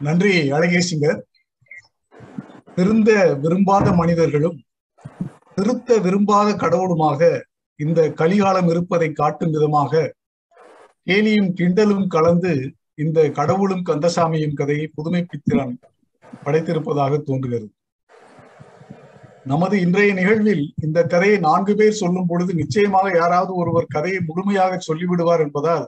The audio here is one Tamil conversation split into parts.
நன்றி அழகேசிங்கர் திருந்த விரும்பாத மனிதர்களும் திருத்த விரும்பாத கடவுளுமாக இந்த கலிகாலம் இருப்பதை காட்டும் விதமாக கேலியும் கிண்டலும் கலந்து இந்த கடவுளும் கந்தசாமியும் கதையை புதுமைப்பித்திரான் படைத்திருப்பதாக தோன்றுகிறது. நமது இன்றைய நிகழ்வில் இந்த கதையை நான்கு பேர் சொல்லும் பொழுது நிச்சயமாக யாராவது ஒருவர் கதையை முழுமையாக சொல்லிவிடுவார் என்பதால்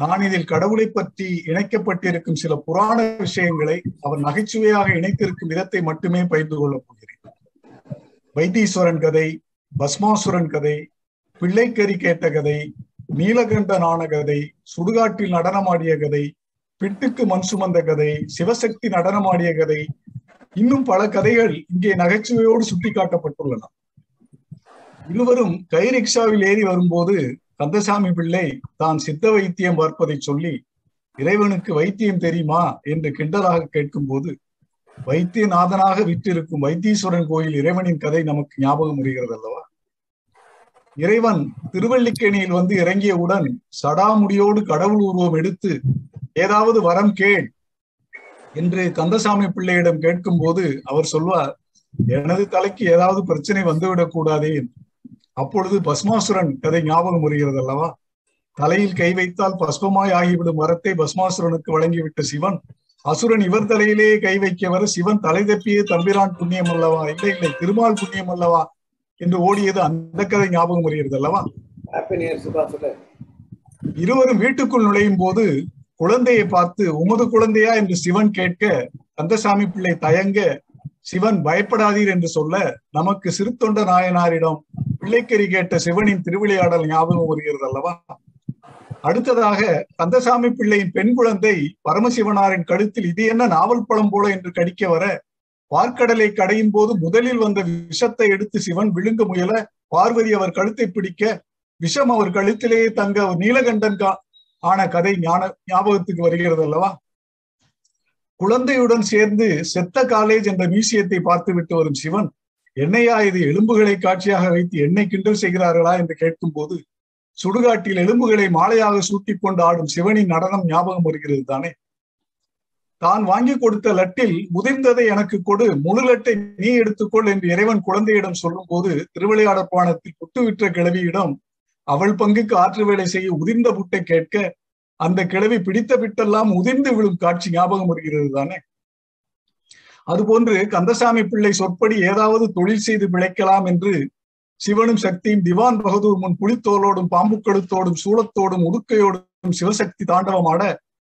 நான் இதில் கடவுளை பற்றி இணைக்கப்பட்டிருக்கும் சில புராண விஷயங்களை அவர் நகைச்சுவையாக இணைத்திருக்கும் விதத்தை மட்டுமே பகிர்ந்து கொள்ளப் போகிறேன். வைத்தீஸ்வரன் கதை பஸ்மாசுரன் கதை பிள்ளைக்கறி கேட்ட கதை நீலகண்டனான கதை சுடுகாட்டில் நடனமாடிய கதை பிட்டுக்கு மண் சுமந்த கதை சிவசக்தி நடனமாடிய கதை இன்னும் பல கதைகள் இங்கே நகைச்சுவையோடு சுட்டிக்காட்டப்பட்டுள்ளன. இருவரும் கை ரிக்ஷாவில் ஏறி வரும்போது கந்தசாமி பிள்ளை தான் சித்த வைத்தியம் பார்ப்பதை சொல்லி இறைவனுக்கு வைத்தியம் தெரியுமா? என்று கிண்டலாக கேட்கும் போது வைத்தியநாதனாக விற்றிருக்கும் வைத்தீஸ்வரன் கோயில் இறைவனின் கதை நமக்கு ஞாபகம் வருகிறது அல்லவா? இறைவன் திருவள்ளிக்கேணியில் வந்து இறங்கியவுடன் சடாமுடியோடு கடவுள் உருவம் எடுத்து ஏதாவது வரம் கேள் என்று கந்தசாமி பிள்ளையிடம் கேட்கும் போது அவர் சொல்வார் எனது தலைக்கு ஏதாவது பிரச்சனை வந்துவிடக் கூடாதே என்று. அப்பொழுது பஸ்மாசுரன் கதை ஞாபகம் வருகிறது அல்லவா? தலையில் கை வைத்தால் பஸ்பமாய் ஆகிவிடும் வரத்தை பஸ்மாசுரனுக்கு வழங்கிவிட்ட சிவன். அசுரன் இவர் தலையிலேயே கை வைக்க வர சிவன் தலை தப்பியே தம்பிரான் புண்ணியம் அல்லவா? இல்லை இல்லை திருமால் புண்ணியம் அல்லவா? என்று ஓடியது அந்த கதை ஞாபகம் வருகிறது அல்லவா? இருவரும் வீட்டுக்குள் நுழையும் போது குழந்தையை பார்த்து உமது குழந்தையா? என்று சிவன் கேட்க கந்தசாமி பிள்ளை தயங்க. சிவன் பயப்படாதீர் என்று சொல்ல நமக்கு சிறுத்தொண்ட நாயனாரிடம் பிள்ளைக்கறி கேட்ட சிவனின் திருவிளையாடல் ஞாபகம் வருகிறது அல்லவா அடுத்ததாக கந்தசாமி பிள்ளையின் பெண் குழந்தை பரமசிவனாரின் கழுத்தில் இது என்ன நாவல் பழம் போல என்று கடிக்க வர பார்க்கடலை கடையும் போது முதலில் வந்த விஷத்தை எடுத்து சிவன் விழுங்க முயல பார்வதி அவர் கழுத்தை பிடிக்க விஷம் அவர் கழுத்திலேயே தங்க நீலகண்டன் ஆன கதை ஞான ஞாபகத்துக்கு வருகிறது அல்லவா குழந்தையுடன் சேர்ந்து செத்த காலேஜ் என்ற மியூசியத்தை பார்த்து விட்டு வரும் சிவன் என்னையா இது எலும்புகளை காட்சியாக வைத்து என்னை கிண்டல் செய்கிறார்களா என்று கேட்கும் போது சுடுகாட்டில் எலும்புகளை மாலையாக சூட்டி கொண்டு ஆடும் சிவனின் நடனம் ஞாபகம் வருகிறது தானே? தான் வாங்கி கொடுத்த லட்டில் முதிர்ந்ததை எனக்கு கொடு முழு லட்டை நீ எடுத்துக்கொள் என்று இறைவன் குழந்தையிடம் சொல்லும் போது திருவிளையாடற் பானத்தில் புட்டு விற்ற கிழவியிடம் அவள் பங்குக்கு ஆற்று வேலை செய்ய உதிர்ந்த புட்டை கேட்க அந்த கிழவி பிடித்த பிட்டெல்லாம் உதிர்ந்து விழும் காட்சி ஞாபகம் வருகிறது தானே? அதுபோன்று கந்தசாமி பிள்ளை சொற்படி ஏதாவது தொழில் செய்து பிழைக்கலாம் என்று சிவனும் சக்தியும் திவான் பகதூர் முன் புலித்தோலோடும் பாம்பு கழுத்தோடும் சூளத்தோடும் உடுக்கையோடும் சிவசக்தி தாண்டவமாட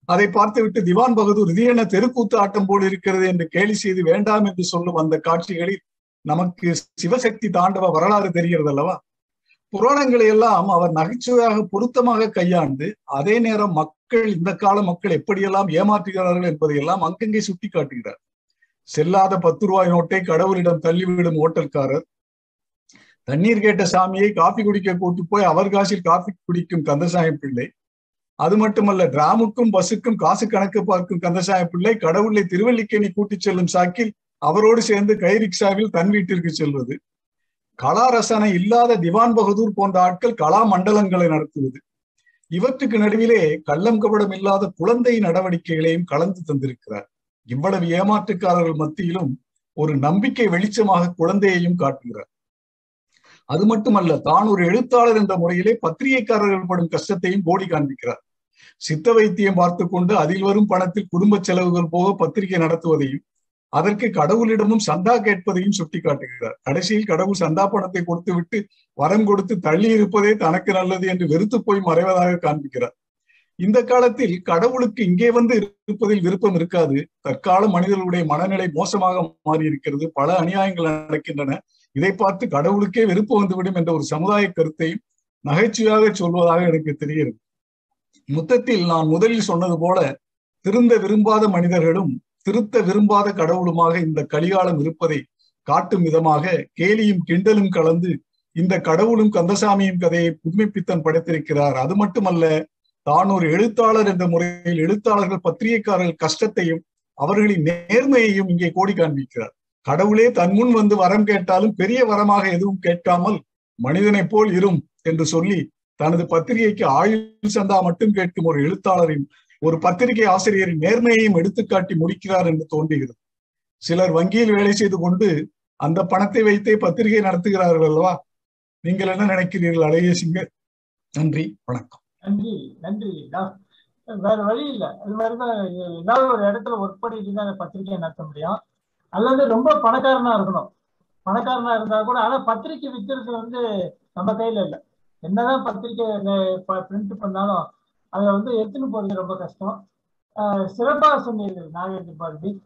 அதை பார்த்துவிட்டு திவான் பகதூர் இது என்ன தெருக்கூத்து ஆட்டம் போல் இருக்கிறது என்று கேலி செய்து வேண்டாம் என்று சொல்லும் அந்த காட்சிகளில் நமக்கு சிவசக்தி தாண்டவ வரலாறு தெரிகிறது அல்லவா? புராணங்களை எல்லாம் அவர் நகைச்சுவையாக பொருத்தமாக கையாண்டு அதே நேரம் மக்கள் இந்த கால மக்கள் எப்படியெல்லாம் ஏமாற்றுகிறார்கள் என்பதையெல்லாம் அங்கங்கே சுட்டி காட்டுகிறார் செல்லாத பத்து ரூபாய் நோட்டை கடவுளிடம் தள்ளிவிடும் ஓட்டல்காரர் தண்ணீர் கேட்ட சாமியை காஃபி குடிக்க கூட்டு போய் அவர் காசில் காஃபி குடிக்கும் கந்தசாமி பிள்ளை. அது மட்டுமல்ல டிராமுக்கும் பஸ்ஸுக்கும் காசு கணக்கு பார்க்கும் கந்தசாமி பிள்ளை கடவுளை திருவல்லிக்கேணி கூட்டிச் செல்லும் சாக்கில் அவரோடு சேர்ந்து கை ரிக்ஷாவில் தன் வீட்டிற்கு செல்வது. கலா ரசனை இல்லாத திவான் பகதூர் போன்ற ஆட்கள் கலா மண்டலங்களை நடத்துவது. இவற்றுக்கு நடுவிலே கள்ளம் கபடம் இல்லாத குழந்தை நடவடிக்கைகளையும் கலந்து தந்திருக்கிறார். இவ்வளவு ஏமாற்றுக்காரர்கள் மத்தியிலும் ஒரு நம்பிக்கை வெளிச்சமாக குழந்தையையும் காட்டுகிறார். அது மட்டுமல்ல தான் ஒரு எழுத்தாளர் என்ற முறையிலே பத்திரிகைக்காரர்கள் படும் கஷ்டத்தையும் கோடி காண்பிக்கிறார். சித்த வைத்தியம் பார்த்து கொண்டு அதில் வரும் பணத்தில் குடும்ப செலவுகள் போக பத்திரிகை நடத்துவதையும் அதற்கு கடவுளிடமும் சந்தா கேட்பதையும் சுட்டிக்காட்டுகிறார். கடைசியில் கடவுள் சந்தா பணத்தை கொடுத்து விட்டு வரம் கொடுத்து தள்ளி இருப்பதே தனக்கு நல்லது என்று வெறுத்து போய் மறைவதாக காண்பிக்கிறார். இந்த காலத்தில் கடவுளுக்கு இங்கே வந்து இருப்பதில் விருப்பம் இருக்காது. தற்கால மனிதர்களுடைய மனநிலை மோசமாக மாறி இருக்கிறது பல அநியாயங்கள் நடக்கின்றன. இதை பார்த்து கடவுளுக்கே வெறுப்பு வந்துவிடும் என்ற ஒரு சமுதாய கருத்தையும் நகைச்சுவையாக சொல்வதாக எனக்கு தெரிகிறது. மொத்தத்தில் நான் முதலில் சொன்னது போல திருந்த விரும்பாத மனிதர்களும் திருத்த விரும்பாத கடவுளுமாக இந்த கலிகாலம் இருப்பதை காட்டும் விதமாக கேலியும் கிண்டலும் கலந்து இந்த கடவுளும் கந்தசாமியும் கதையை புதுமைப்பித்தன் படைத்திருக்கிறார். அது மட்டுமல்ல தான் ஒரு எழுத்தாளர் என்ற முறையில் எழுத்தாளர்கள் பத்திரிகைக்காரர்கள் கஷ்டத்தையும் அவர்களின் நேர்மையையும் இங்கே கோடி காண்பிக்கிறார். கடவுளே தன் முன் வந்து வரம் கேட்டாலும் பெரிய வரமாக எதுவும் கேட்காமல் மனிதனைப் போல் இரும் என்று சொல்லி தனது பத்திரிகைக்கு ஆயுள் சந்தா மட்டும் கேட்கும் ஒரு எழுத்தாளரின் ஒரு பத்திரிகை ஆசிரியரின் நேர்மையையும் எடுத்துக்காட்டி முடிக்கிறார் என்று தோன்றுகிறது. சிலர் வங்கியில் வேலை செய்து கொண்டு அந்த பணத்தை வைத்தே பத்திரிகை நடத்துகிறார்கள் அல்லவா? நீங்கள் என்ன நினைக்கிறீர்கள் அழகிய சிங்க? நன்றி வணக்கம். நன்றி நன்றி. வேற வழி இல்லை. அது மாதிரிதான் ஏதாவது ஒரு இடத்துல ஒர்க் பண்ணிட்டு தான் பத்திரிகை நடத்த முடியும். அல்லது ரொம்ப பணக்காரனா இருக்கணும். பணக்காரனா இருந்தா கூட ஆனா பத்திரிகை விற்கிறது வந்து நம்ம கையில இல்லை. என்னதான் பத்திரிகை பிரிண்ட் பண்ணாலும் அதை வந்து எடுத்துன்னு போறது ரொம்ப கஷ்டம். சிறப்பாக சொன்னீர்கள் நாகேந்திர பாரதி.